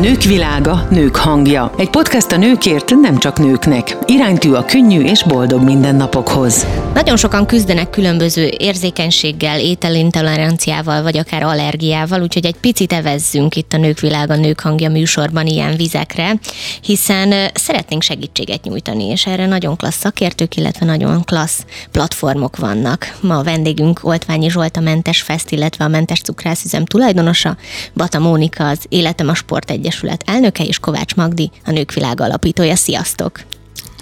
Nők világa, nők hangja. Egy podcast a nőkért, nem csak nőknek. Iránytű a könnyű és boldog mindennapokhoz. Nagyon sokan küzdenek különböző érzékenységgel, ételintoleranciával, vagy akár allergiával, úgyhogy egy picit evezzünk itt a Nők világa, nők hangja műsorban ilyen vizekre, hiszen szeretnénk segítséget nyújtani, és erre nagyon klassz szakértők, illetve nagyon klassz platformok vannak. Ma a vendégünk Oltványi Zsolt, a Mentes Fest, illetve a Mentes Cukrászüzem tulajdonosa, Bata Mónika, az Életem a Sport Egyesület elnöke, és Kovács Magdi, a Nők Világa alapítója. Sziasztok!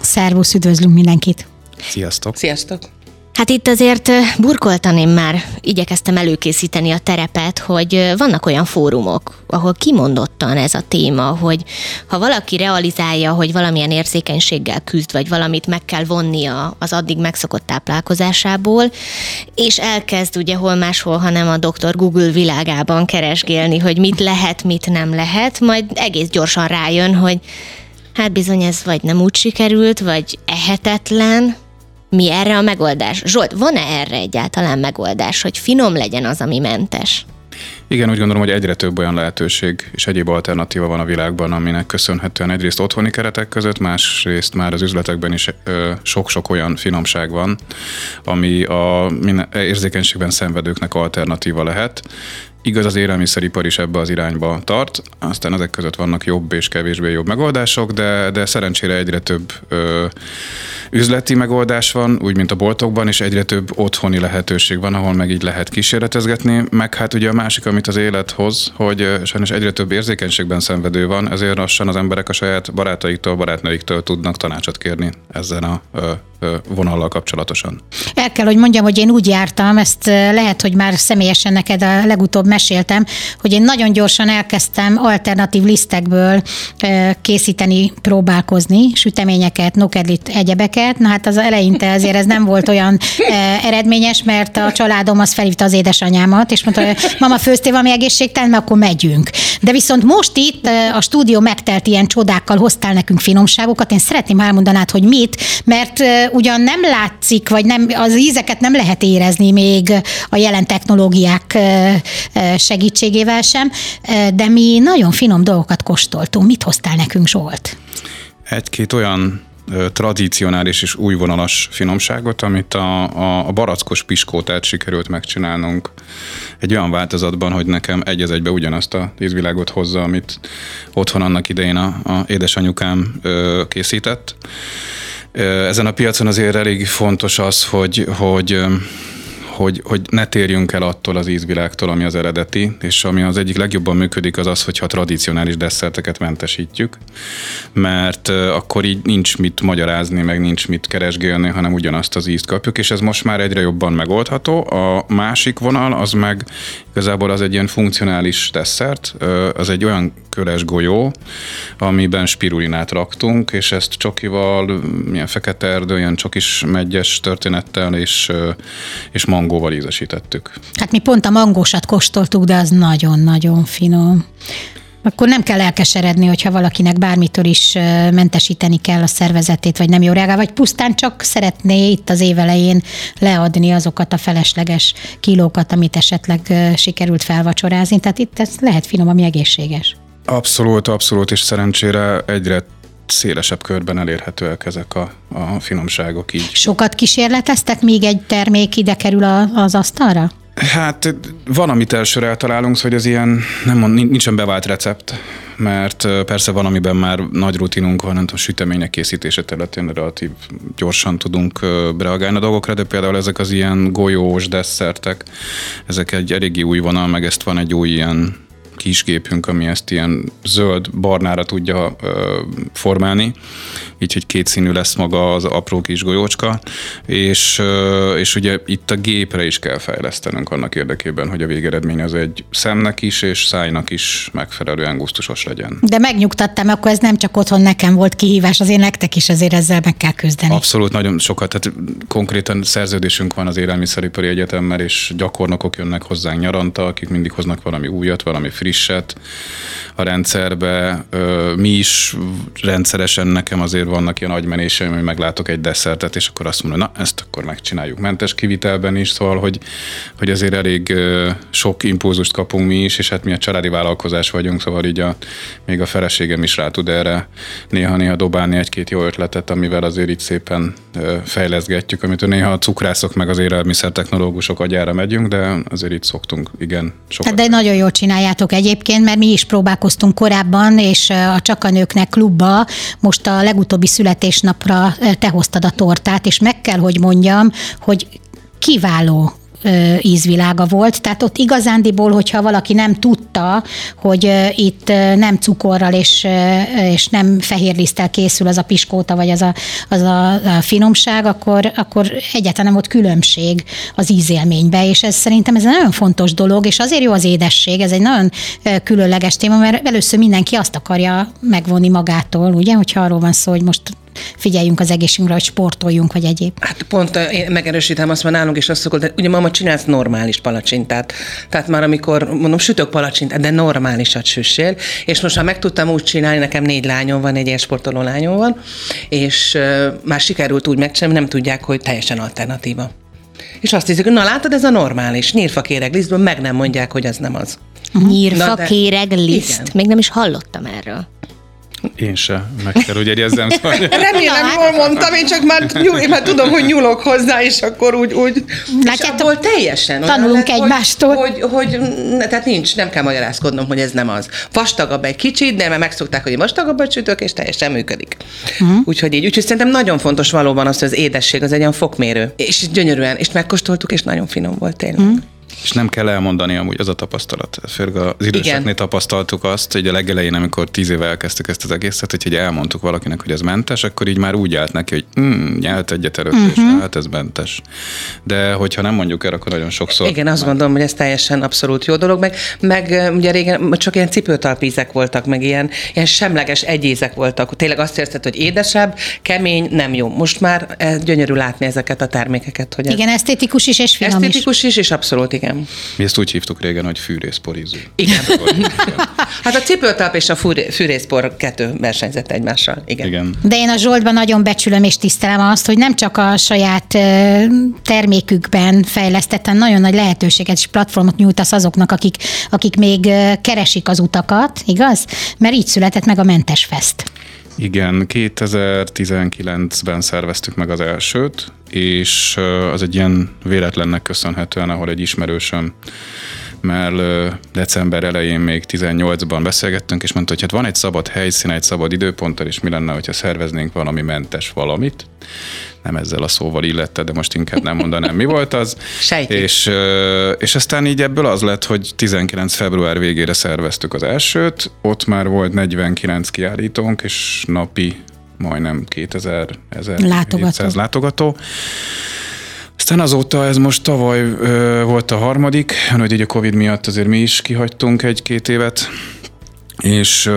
Szervusz, üdvözlünk mindenkit! Sziasztok! Sziasztok! Hát itt azért burkoltan én már igyekeztem előkészíteni a terepet, hogy vannak olyan fórumok, ahol kimondottan ez a téma, hogy ha valaki realizálja, hogy valamilyen érzékenységgel küzd, vagy valamit meg kell vonnia az addig megszokott táplálkozásából, és elkezd ugye hol máshol, hanem a doktor Google világában keresgélni, hogy mit lehet, mit nem lehet, majd egész gyorsan rájön, hogy hát bizony ez vagy nem úgy sikerült, vagy ehetetlen, mi erre a megoldás? Zsolt, van-e erre egyáltalán megoldás, hogy finom legyen az, ami mentes? Igen, úgy gondolom, hogy egyre több olyan lehetőség és egyéb alternatíva van a világban, aminek köszönhetően egyrészt otthoni keretek között, másrészt már az üzletekben is sok-sok olyan finomság van, ami a érzékenységben szenvedőknek alternatíva lehet, Igaz, az élelmiszeripar is ebbe az irányba tart, aztán ezek között vannak jobb és kevésbé jobb megoldások, de, de szerencsére egyre több ö, üzleti megoldás van, úgy, mint a boltokban, és egyre több otthoni lehetőség van, ahol meg így lehet kísérletezgetni, meg hát ugye a másik, amit az élet hoz, hogy sajnos egyre több érzékenységben szenvedő van, ezért lassan az emberek a saját barátaiktól, barátnőiktől tudnak tanácsot kérni ezen a vonallal kapcsolatosan. El kell, hogy mondjam, hogy én úgy jártam, ezt lehet, hogy már személyesen neked a legutóbb meséltem, hogy én nagyon gyorsan elkezdtem alternatív lisztekből készíteni, próbálkozni, süteményeket, nokedlit, egyebeket. Na hát az eleinte azért ez nem volt olyan eredményes, mert a családom az felhívta az édesanyámat, és mondta, hogy mama főztél valami egészségtelen, mert akkor megyünk. De viszont most itt a stúdió megtelt ilyen csodákkal, hoztál nekünk finomságokat. Én szeretném elmondanád, hogy mit, mert ugyan nem látszik, vagy nem, az ízeket nem lehet érezni még a jelen technológiák segítségével sem, de mi nagyon finom dolgokat kóstoltunk. Mit hoztál nekünk, Zsolt? Egy-két olyan tradicionális és újvonalas finomságot, amit a, a, a barackos piskótát sikerült megcsinálnunk egy olyan változatban, hogy nekem egy az egybe ugyanazt a ízvilágot hozza, amit otthon annak idején a, a édesanyukám ö, készített. Ezen a piacon azért elég fontos az, hogy, hogy hogy, hogy ne térjünk el attól az ízvilágtól, ami az eredeti, és ami az egyik legjobban működik, az az, hogyha tradicionális desszerteket mentesítjük, mert akkor így nincs mit magyarázni, meg nincs mit keresgélni, hanem ugyanazt az ízt kapjuk, és ez most már egyre jobban megoldható. A másik vonal az meg igazából az egy ilyen funkcionális desszert, az egy olyan köres golyó, amiben spirulinát raktunk, és ezt csokival, milyen fekete erdő, ilyen csokis megyes történettel és, és mangóval ízesítettük. Hát mi pont a mangósat kóstoltuk, de az nagyon-nagyon finom. Akkor nem kell elkeseredni, hogyha valakinek bármitől is mentesíteni kell a szervezetét, vagy nem jó reagál, vagy pusztán csak szeretné itt az évelején leadni azokat a felesleges kilókat, amit esetleg sikerült felvacsorázni. Tehát itt ez lehet finom, ami egészséges. Abszolút, abszolút, és szerencsére egyre szélesebb körben elérhetőek ezek a, a finomságok így. Sokat kísérleteztek, még egy termék ide kerül a, az asztalra? Hát van, amit elsőre eltalálunk, hogy ez ilyen, nem mond, nincsen bevált recept, mert persze van, amiben már nagy rutinunk van, nem tudom, sütemények készítése területén relatív gyorsan tudunk reagálni a dolgokra, de például ezek az ilyen golyós desszertek, ezek egy eléggé új vonal, meg ezt van egy új ilyen kisgépünk, ami ezt ilyen zöld-barnára tudja ö, formálni, így, hogy kétszínű lesz maga az apró kis golyócska, és, ö, és ugye itt a gépre is kell fejlesztenünk annak érdekében, hogy a végeredmény az egy szemnek is és szájnak is megfelelően gusztusos legyen. De megnyugtattam, akkor ez nem csak otthon nekem volt kihívás, azért nektek is azért ezzel meg kell küzdeni. Abszolút, nagyon sokat, tehát konkrétan szerződésünk van az Élelmiszeripari Egyetemmel, és gyakornokok jönnek hozzánk nyaranta, akik mindig hoznak valami újat, valami friss frisset a rendszerbe. Mi is rendszeresen nekem azért vannak ilyen agymenéseim, hogy meglátok egy desszertet, és akkor azt mondom, na ezt akkor megcsináljuk mentes kivitelben is, szóval, hogy, hogy azért elég sok impulzust kapunk mi is, és hát mi a családi vállalkozás vagyunk, szóval így a, még a feleségem is rá tud erre néha-néha dobálni egy-két jó ötletet, amivel azért itt szépen fejleszgetjük, amit néha a cukrászok meg az élelmiszertechnológusok agyára megyünk, de azért itt szoktunk, igen. Sokat. Hát de nagyon jól csináljátok egyébként, mert mi is próbálkoztunk korábban, és a Csak a Nőknek klubba most a legutóbbi születésnapra te hoztad a tortát, és meg kell, hogy mondjam, hogy kiváló ízvilága volt. Tehát ott igazándiból, hogyha valaki nem tudta, hogy itt nem cukorral és, és nem fehérliszttel készül az a piskóta, vagy az a, az a, finomság, akkor, akkor egyáltalán nem volt különbség az ízélménybe, és ez szerintem ez egy nagyon fontos dolog, és azért jó az édesség, ez egy nagyon különleges téma, mert először mindenki azt akarja megvonni magától, ugye, hogyha arról van szó, hogy most figyeljünk az egészségünkre, hogy sportoljunk, vagy egyéb. Hát pont én megerősítem azt, mert nálunk is azt szokott, de ugye mama csinálsz normális palacsintát. Tehát már amikor, mondom, sütök palacsintát, de normálisat süssél, és most már meg tudtam úgy csinálni, nekem négy lányom van, egy sportoló lányom van, és uh, már sikerült úgy megcsinálni, nem tudják, hogy teljesen alternatíva. És azt hiszik, na látod, ez a normális, nyírfakéreg lisztből meg nem mondják, hogy az nem az. Nyírfakéreg liszt? Igen. Még nem is hallottam erről. Én se, meg kell, hogy egyezzem. Szóval... Remélem, jól mondtam, én csak már, nyúl, én már tudom, hogy nyúlok hozzá, és akkor úgy, úgy Látjátok, teljesen. Tanulunk lett, egymástól. Hogy, hogy, hogy, tehát nincs, nem kell magyarázkodnom, hogy ez nem az. Vastagabb egy kicsit, de mert megszokták, hogy vastagabbat sütök, és teljesen működik. Uh-huh. Úgyhogy így, úgyhogy szerintem nagyon fontos valóban az, hogy az édesség az egy olyan fokmérő. És gyönyörűen, és megkóstoltuk, és nagyon finom volt tényleg. Uh-huh. És nem kell elmondani amúgy az a tapasztalat. Főleg az időseknél Igen. tapasztaltuk azt, hogy a legelején, amikor tíz éve elkezdtük ezt az egészet, hogy elmondtuk valakinek, hogy ez mentes, akkor így már úgy állt neki, hogy mm, nyelt egyet előtt, uh-huh. és hát ez mentes. De hogyha nem mondjuk el, akkor nagyon sokszor. Igen, azt gondolom, hogy ez teljesen abszolút jó dolog, meg, meg ugye régen csak ilyen cipőtalpízek voltak, meg ilyen, ilyen semleges egyézek voltak. Tényleg azt érzed, hogy édesebb, kemény, nem jó. Most már gyönyörű látni ezeket a termékeket. Hogy igen, ez... esztétikus is, és finom esztétikus is. is, és abszolút igen. Mi ezt úgy hívtuk régen, hogy fűrészporiző. Igen. hát a cipőtap és a fűrészpor kettő versenyzett egymással. Igen. Igen. De én a Zsoltban nagyon becsülöm és tisztelem azt, hogy nem csak a saját termékükben fejlesztetten nagyon nagy lehetőséget és platformot nyújtasz azoknak, akik, akik még keresik az utakat, igaz? Mert így született meg a Mentes Fest. Igen, 2019-ben szerveztük meg az elsőt, és az egy ilyen véletlennek köszönhetően, ahol egy ismerősöm mert december elején még 18-ban beszélgettünk, és mondta, hogy hát van egy szabad helyszín, egy szabad időponttal, és mi lenne, hogyha szerveznénk valami mentes valamit. Nem ezzel a szóval illette, de most inkább nem mondanám, mi volt az. Sejti. És, és aztán így ebből az lett, hogy 19 február végére szerveztük az elsőt, ott már volt 49 kiállítónk, és napi majdnem 2000 látogató. látogató. Aztán azóta ez most tavaly ö, volt a harmadik, hogy így a Covid miatt azért mi is kihagytunk egy-két évet, és,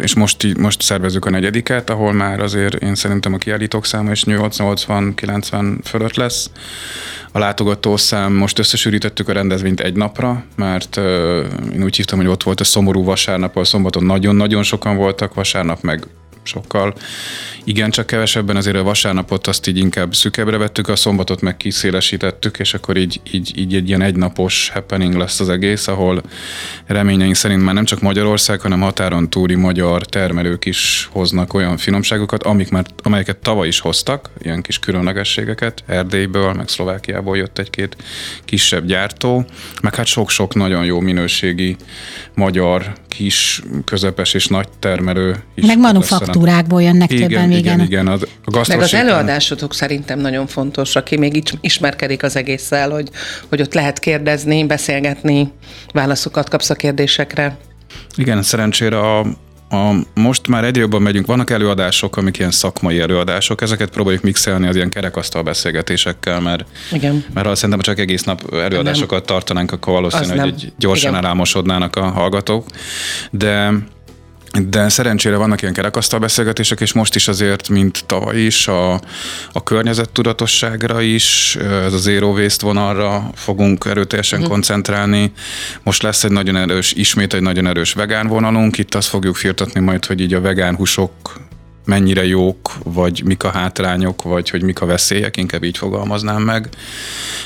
és most, most szervezzük a negyediket, ahol már azért én szerintem a kiállítók száma is 80-90 fölött lesz. A látogatószám most összesűrítettük a rendezvényt egy napra, mert én úgy hívtam, hogy ott volt a szomorú vasárnap, a szombaton nagyon-nagyon sokan voltak, vasárnap meg sokkal. Igen, csak kevesebben azért a vasárnapot azt így inkább szükebbre vettük, a szombatot meg kiszélesítettük, és akkor így, így, így egy ilyen egynapos happening lesz az egész, ahol reményeink szerint már nem csak Magyarország, hanem határon túli magyar termelők is hoznak olyan finomságokat, amik már, amelyeket tavaly is hoztak, ilyen kis különlegességeket, Erdélyből, meg Szlovákiából jött egy-két kisebb gyártó, meg hát sok-sok nagyon jó minőségi magyar, kis, közepes és nagy termelő is. Meg manufaktúrákból jönnek igen, többen, igen. Igen, igen. Az, a Meg az előadásotok szerintem nagyon fontos, aki még ismerkedik az egésszel, hogy, hogy ott lehet kérdezni, beszélgetni, válaszokat kapsz a kérdésekre. Igen, szerencsére a, a, most már egyre jobban megyünk, vannak előadások, amik ilyen szakmai előadások, ezeket próbáljuk mixelni az ilyen kerekasztal beszélgetésekkel, mert, Igen. mert ha szerintem csak egész nap előadásokat nem. tartanánk, akkor valószínűleg hogy gyorsan Igen. elámosodnának a hallgatók. De de szerencsére vannak ilyen kerekasztal beszélgetések, és most is azért, mint tavaly is, a, a környezettudatosságra is, ez az zero waste vonalra fogunk erőteljesen uh-huh. koncentrálni. Most lesz egy nagyon erős, ismét egy nagyon erős vegán vonalunk, itt azt fogjuk firtatni majd, hogy így a vegán húsok mennyire jók, vagy mik a hátrányok, vagy hogy mik a veszélyek, inkább így fogalmaznám meg.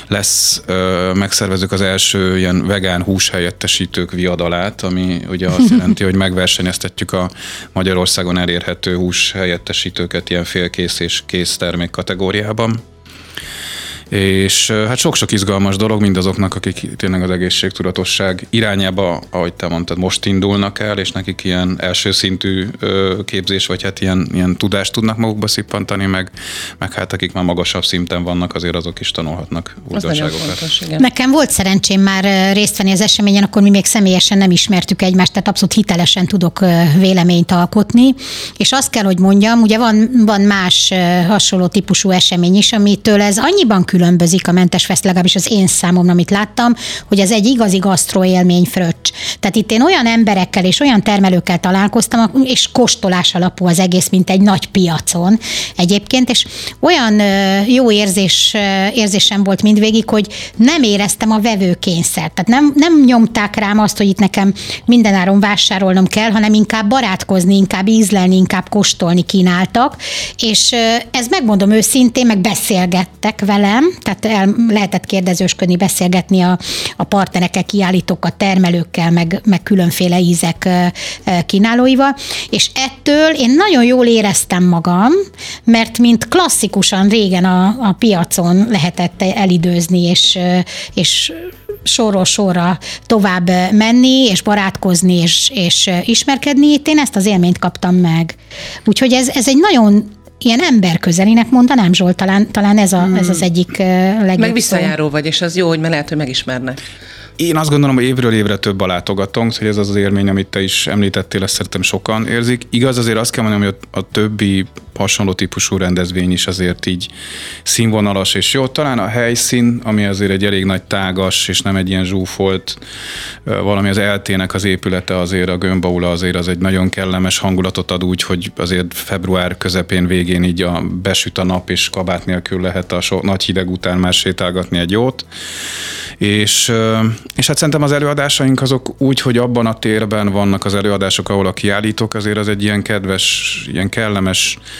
Lesz, ö, megszervezük az első ilyen vegán húshelyettesítők viadalát, ami ugye azt jelenti, hogy megversenyeztetjük a Magyarországon elérhető húshelyettesítőket ilyen félkész és kész termék kategóriában és hát sok-sok izgalmas dolog mindazoknak, akik tényleg az egészségtudatosság irányába, ahogy te mondtad, most indulnak el, és nekik ilyen első szintű képzés, vagy hát ilyen, ilyen tudást tudnak magukba szippantani, meg, meg hát akik már magasabb szinten vannak, azért azok is tanulhatnak újdonságokat. Nekem volt szerencsém már részt venni az eseményen, akkor mi még személyesen nem ismertük egymást, tehát abszolút hitelesen tudok véleményt alkotni, és azt kell, hogy mondjam, ugye van, van más hasonló típusú esemény is, amitől ez annyiban külön különbözik a mentes fest, legalábbis az én számom, amit láttam, hogy ez egy igazi gasztroélmény fröccs. Tehát itt én olyan emberekkel és olyan termelőkkel találkoztam, és kóstolás alapú az egész, mint egy nagy piacon egyébként, és olyan jó érzés, érzésem volt mindvégig, hogy nem éreztem a vevőkényszert. Tehát nem, nem nyomták rám azt, hogy itt nekem mindenáron vásárolnom kell, hanem inkább barátkozni, inkább ízlelni, inkább kóstolni kínáltak, és ez megmondom őszintén, meg beszélgettek velem, tehát el lehetett kérdezősködni, beszélgetni a, a partnerekkel, kiállítókkal, termelőkkel, meg, meg különféle ízek kínálóival, és ettől én nagyon jól éreztem magam, mert mint klasszikusan régen a, a piacon lehetett elidőzni, és, és sorról sorra tovább menni, és barátkozni, és, és ismerkedni, itt én ezt az élményt kaptam meg. Úgyhogy ez, ez egy nagyon ilyen emberközelinek mondanám, Zsolt, talán, talán ez, a, hmm. ez az egyik legjobb Meg visszajáró vagy, és az jó, hogy lehet, hogy megismernek. Én azt gondolom, hogy évről évre több a látogatónk, hogy ez az az élmény, amit te is említettél, ezt szerintem sokan érzik. Igaz, azért azt kell mondanom, hogy a többi hasonló típusú rendezvény is azért így színvonalas és jó. Talán a helyszín, ami azért egy elég nagy tágas, és nem egy ilyen zsúfolt, valami az eltének az épülete azért, a gömbaula azért az egy nagyon kellemes hangulatot ad úgy, hogy azért február közepén végén így a besüt a nap, és kabát nélkül lehet a so, nagy hideg után már sétálgatni egy jót. És, és hát szerintem az előadásaink azok úgy, hogy abban a térben vannak az előadások, ahol a kiállítók, azért az egy ilyen kedves, ilyen kellemes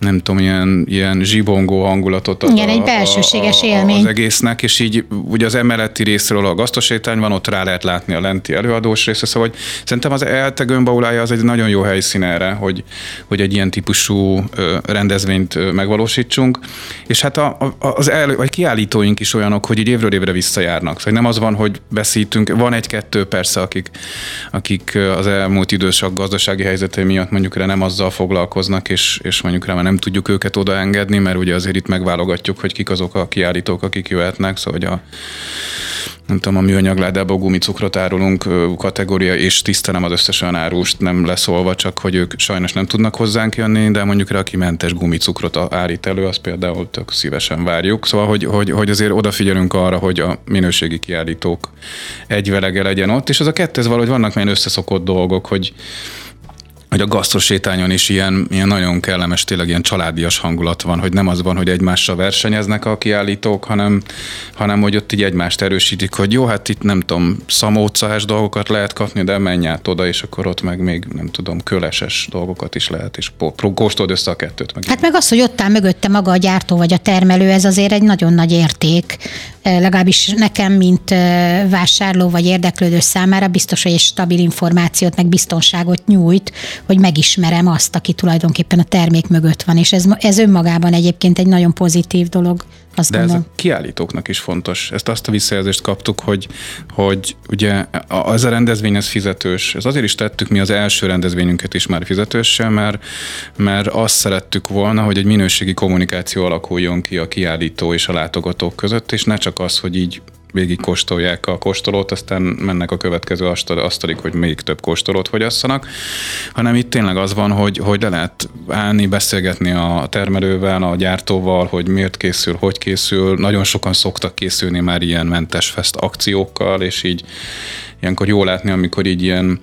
nem tudom, ilyen, ilyen zsibongó hangulatot ad Igen, a, egy belsőséges a, a, élmény. az egésznek, és így ugye az emeleti részről a gasztosétány van, ott rá lehet látni a lenti előadós része, szóval hogy szerintem az ELTE gömbaulája az egy nagyon jó helyszín erre, hogy, hogy egy ilyen típusú rendezvényt megvalósítsunk, és hát a, a, az elő, vagy kiállítóink is olyanok, hogy így évről évre visszajárnak, szóval nem az van, hogy beszítünk, van egy-kettő persze, akik, akik az elmúlt időszak gazdasági helyzetei miatt mondjuk nem azzal foglalkoznak, és, és mondjuk rá nem tudjuk őket odaengedni, mert ugye azért itt megválogatjuk, hogy kik azok a kiállítók, akik jöhetnek, szóval hogy a nem tudom, a műanyagládába gumicukrot árulunk kategória, és tisztelem az összes olyan árust, nem leszólva, csak hogy ők sajnos nem tudnak hozzánk jönni, de mondjuk rá, aki mentes gumicukrot állít elő, az például tök szívesen várjuk. Szóval, hogy, hogy, hogy azért odafigyelünk arra, hogy a minőségi kiállítók egyvelege legyen ott, és az a kettő, ez valahogy vannak ilyen összeszokott dolgok, hogy hogy a gasztrosétányon is ilyen, ilyen nagyon kellemes, tényleg ilyen családias hangulat van, hogy nem az van, hogy egymással versenyeznek a kiállítók, hanem, hanem hogy ott így egymást erősítik, hogy jó, hát itt nem tudom, szamócás dolgokat lehet kapni, de menj át oda, és akkor ott meg még nem tudom, köleses dolgokat is lehet, és kóstold össze a kettőt. Meg hát meg az, hogy ott áll mögötte maga a gyártó vagy a termelő, ez azért egy nagyon nagy érték legalábbis nekem, mint vásárló vagy érdeklődő számára biztos, hogy egy stabil információt, meg biztonságot nyújt, hogy megismerem azt, aki tulajdonképpen a termék mögött van, és ez, ez önmagában egyébként egy nagyon pozitív dolog. Azt De gondolom. ez a kiállítóknak is fontos. Ezt azt a visszajelzést kaptuk, hogy, hogy ugye az a rendezvény ez fizetős. Ez azért is tettük mi az első rendezvényünket is már fizetőssel, mert, mert azt szerettük volna, hogy egy minőségi kommunikáció alakuljon ki a kiállító és a látogatók között, és ne csak az, hogy így végig kóstolják a kóstolót, aztán mennek a következő asztalig, hogy még több kóstolót fogyasszanak, hanem itt tényleg az van, hogy, hogy le lehet állni, beszélgetni a termelővel, a gyártóval, hogy miért készül, hogy készül. Nagyon sokan szoktak készülni már ilyen mentes fest akciókkal, és így ilyenkor jó látni, amikor így ilyen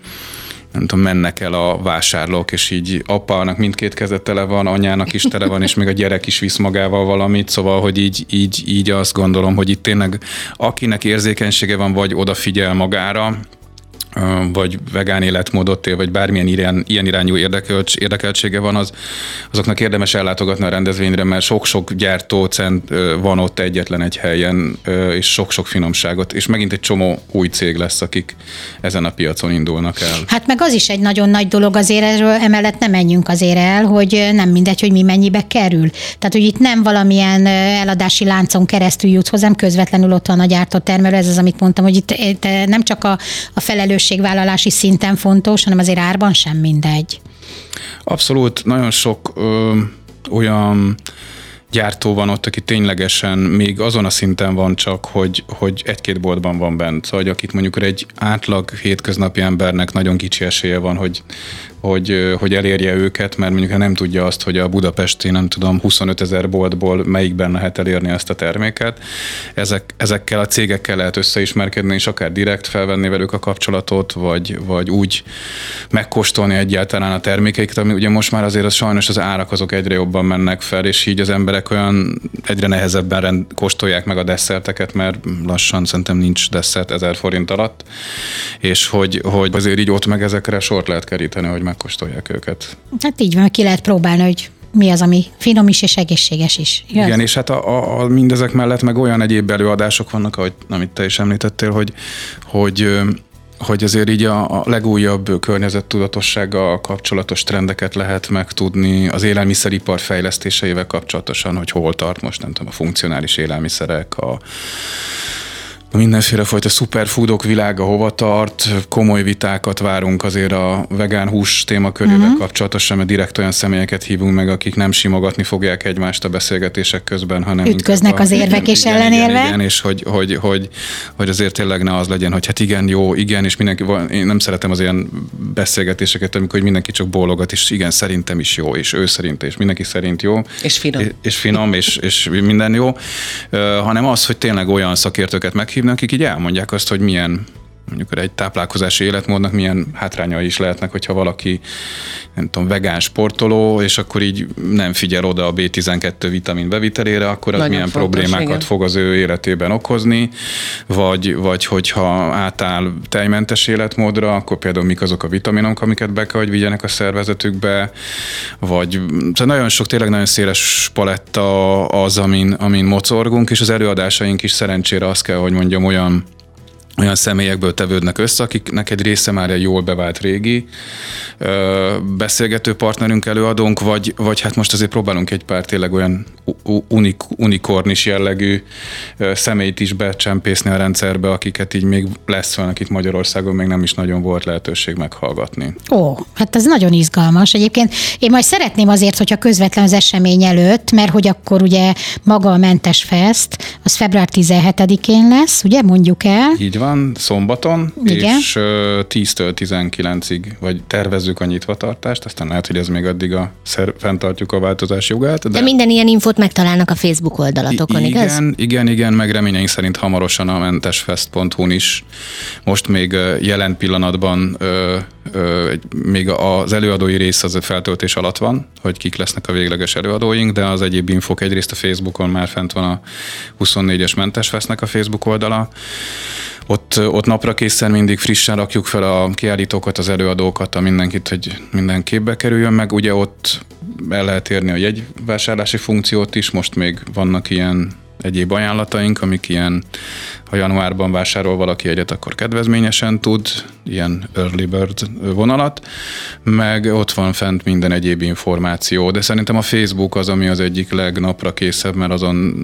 nem tudom, mennek el a vásárlók, és így apának mindkét keze tele van, anyának is tele van, és még a gyerek is visz magával valamit, szóval, hogy így, így, így azt gondolom, hogy itt tényleg akinek érzékenysége van, vagy odafigyel magára, vagy vegán életmódot él, vagy bármilyen ilyen, ilyen irányú érdekelt, érdekeltsége van, az, azoknak érdemes ellátogatni a rendezvényre, mert sok-sok gyártócent van ott egyetlen egy helyen, és sok-sok finomságot, és megint egy csomó új cég lesz, akik ezen a piacon indulnak el. Hát meg az is egy nagyon nagy dolog azért erről, emellett nem menjünk azért el, hogy nem mindegy, hogy mi mennyibe kerül. Tehát, hogy itt nem valamilyen eladási láncon keresztül jut hozzám, közvetlenül ott van a gyártótermelő, ez az, amit mondtam, hogy itt, itt nem csak a, a felelős felelősségvállalási szinten fontos, hanem azért árban sem mindegy. Abszolút, nagyon sok ö, olyan gyártó van ott, aki ténylegesen még azon a szinten van csak, hogy, hogy egy-két boltban van bent. Szóval, hogy akit mondjuk egy átlag hétköznapi embernek nagyon kicsi esélye van, hogy hogy, hogy elérje őket, mert mondjuk nem tudja azt, hogy a budapesti, nem tudom, 25 ezer boltból melyikben lehet elérni ezt a terméket. Ezek, ezekkel a cégekkel lehet összeismerkedni, és akár direkt felvenni velük a kapcsolatot, vagy, vagy úgy megkóstolni egyáltalán a termékeiket, ami ugye most már azért az sajnos az árak azok egyre jobban mennek fel, és így az emberek olyan egyre nehezebben rend, kóstolják meg a desszerteket, mert lassan szerintem nincs desszert ezer forint alatt, és hogy, hogy azért így ott meg ezekre sort lehet keríteni, hogy megkóstolják őket. Hát így van, ki lehet próbálni, hogy mi az, ami finom is és egészséges is. Igaz? Igen, és hát a, a, a, mindezek mellett meg olyan egyéb előadások vannak, ahogy, amit te is említettél, hogy, hogy hogy azért így a, a legújabb környezettudatossággal kapcsolatos trendeket lehet megtudni, az élelmiszeripar fejlesztéseivel kapcsolatosan, hogy hol tart most, nem tudom, a funkcionális élelmiszerek, a mindenféle fajta superfoodok világa hova tart, komoly vitákat várunk azért a vegán hús témakörével uh-huh. kapcsolatosan, mert direkt olyan személyeket hívunk meg, akik nem simogatni fogják egymást a beszélgetések közben, hanem ütköznek az érvek igen, és igen. Igen, igen, és hogy, hogy, hogy, hogy azért tényleg ne az legyen, hogy hát igen, jó, igen, és mindenki, én nem szeretem az ilyen beszélgetéseket, amikor mindenki csak bólogat, és igen, szerintem is jó, és ő szerint, és mindenki szerint jó. És finom. És, és finom, és, és minden jó, uh, hanem az, hogy tényleg olyan szakértőket meghívnak, akik így elmondják azt, hogy milyen mondjuk egy táplálkozási életmódnak milyen hátrányai is lehetnek, hogyha valaki, nem tudom, vegán sportoló, és akkor így nem figyel oda a B12 vitamin bevitelére, akkor az Nagyon milyen fontos, problémákat igen. fog az ő életében okozni, vagy, vagy hogyha átáll tejmentes életmódra, akkor például mik azok a vitaminok, amiket be kell, hogy vigyenek a szervezetükbe, vagy szóval nagyon sok, tényleg nagyon széles paletta az, amin, amin mocorgunk, és az előadásaink is szerencsére azt kell, hogy mondjam, olyan olyan személyekből tevődnek össze, akiknek egy része már egy jól bevált régi ö, beszélgető partnerünk, előadónk, vagy, vagy hát most azért próbálunk egy pár tényleg olyan unik, unikornis jellegű ö, személyt is becsempészni a rendszerbe, akiket így még lesz van, akit Magyarországon még nem is nagyon volt lehetőség meghallgatni. Ó, hát ez nagyon izgalmas. Egyébként én majd szeretném azért, hogyha közvetlen az esemény előtt, mert hogy akkor ugye maga a Mentes Fest, az február 17-én lesz, ugye mondjuk el? Így van van, szombaton, Igen. és 10-től 19-ig, vagy tervezzük a nyitvatartást, aztán lehet, hogy ez még addig a szer, fenntartjuk a változás jogát. De, de minden ilyen infót megtalálnak a Facebook oldalatokon, I- igaz? Igen, igen, igen, meg reményeink szerint hamarosan a mentesfest.hu-n is. Most még jelen pillanatban ö, még az előadói rész az a feltöltés alatt van, hogy kik lesznek a végleges előadóink, de az egyéb infok egyrészt a Facebookon már fent van a 24-es Mentesfestnek a Facebook oldala, ott, ott napra készen mindig frissen rakjuk fel a kiállítókat, az előadókat, a mindenkit, hogy minden képbe kerüljön meg. Ugye ott el lehet érni a jegyvásárlási funkciót is, most még vannak ilyen egyéb ajánlataink, amik ilyen, ha januárban vásárol valaki egyet, akkor kedvezményesen tud, ilyen early bird vonalat, meg ott van fent minden egyéb információ, de szerintem a Facebook az, ami az egyik legnapra készebb, mert azon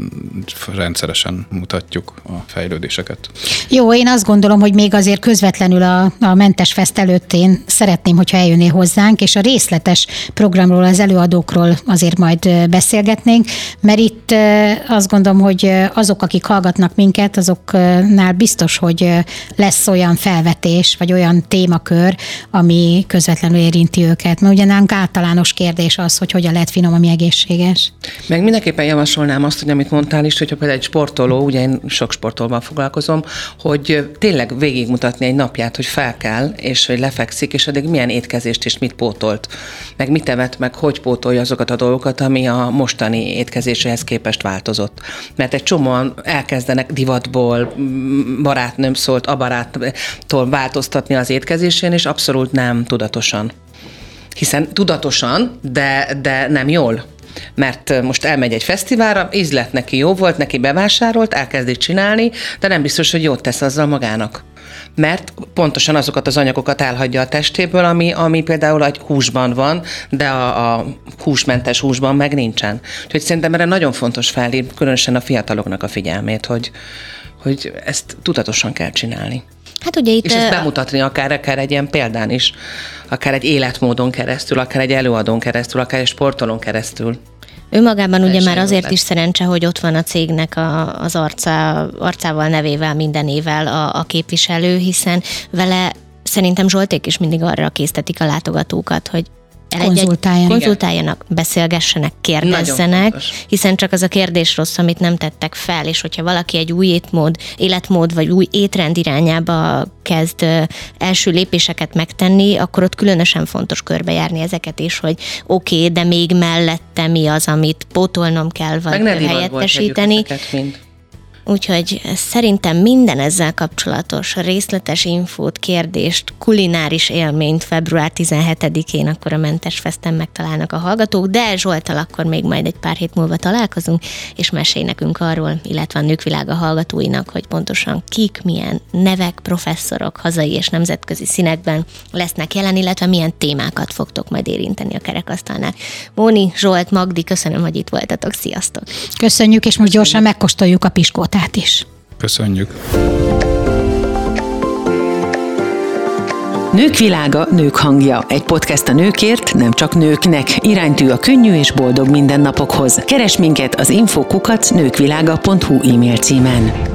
rendszeresen mutatjuk a fejlődéseket. Jó, én azt gondolom, hogy még azért közvetlenül a, a Mentes Fest előtt én szeretném, hogyha eljönnél hozzánk, és a részletes programról, az előadókról azért majd beszélgetnénk, mert itt azt gondolom, hogy azok, akik hallgatnak minket, azoknál biztos, hogy lesz olyan felvetés, vagy egy olyan témakör, ami közvetlenül érinti őket. Mert ugye nálunk általános kérdés az, hogy hogyan lehet finom, ami egészséges. Meg mindenképpen javasolnám azt, hogy amit mondtál is, hogyha például egy sportoló, ugye én sok sportolban foglalkozom, hogy tényleg végigmutatni egy napját, hogy fel kell, és hogy lefekszik, és addig milyen étkezést és mit pótolt, meg mit evett, meg hogy pótolja azokat a dolgokat, ami a mostani étkezéséhez képest változott. Mert egy csomóan elkezdenek divatból, barátnőm szólt, a baráttól változtatni az étkezésén, és abszolút nem tudatosan. Hiszen tudatosan, de, de nem jól mert most elmegy egy fesztiválra, ízlet neki jó volt, neki bevásárolt, elkezdi csinálni, de nem biztos, hogy jót tesz azzal magának mert pontosan azokat az anyagokat elhagyja a testéből, ami, ami például egy húsban van, de a, a húsmentes húsban meg nincsen. Úgyhogy szerintem erre nagyon fontos felhívni, különösen a fiataloknak a figyelmét, hogy, hogy ezt tudatosan kell csinálni. Hát ugye itt... És ezt bemutatni akár, akár egy ilyen példán is, akár egy életmódon keresztül, akár egy előadón keresztül, akár egy sportolón keresztül. Önmagában ugye már azért is szerencse, hogy ott van a cégnek a, az arca, arcával, nevével, mindenével a, a képviselő, hiszen vele szerintem Zsolték is mindig arra késztetik a látogatókat, hogy konzultáljanak. konzultáljanak, beszélgessenek, kérdezzenek, hiszen csak az a kérdés rossz, amit nem tettek fel, és hogyha valaki egy új étmód, életmód vagy új étrend irányába kezd első lépéseket megtenni, akkor ott különösen fontos körbejárni ezeket is, hogy oké, okay, de még mellette mi az, amit pótolnom kell, vagy helyettesíteni. Úgyhogy szerintem minden ezzel kapcsolatos részletes infót, kérdést, kulináris élményt február 17-én akkor a Mentes Festen megtalálnak a hallgatók, de Zsoltal akkor még majd egy pár hét múlva találkozunk, és mesélj nekünk arról, illetve a nőkvilága hallgatóinak, hogy pontosan kik, milyen nevek, professzorok hazai és nemzetközi színekben lesznek jelen, illetve milyen témákat fogtok majd érinteni a kerekasztalnál. Móni, Zsolt, Magdi, köszönöm, hogy itt voltatok. Sziasztok! Köszönjük, és most gyorsan megkóstoljuk a piskót csapatát is. Köszönjük! Nők világa, nők hangja. Egy podcast a nőkért, nem csak nőknek. Iránytű a könnyű és boldog mindennapokhoz. Keres minket az infokukat nőkvilága.hu e-mail címen.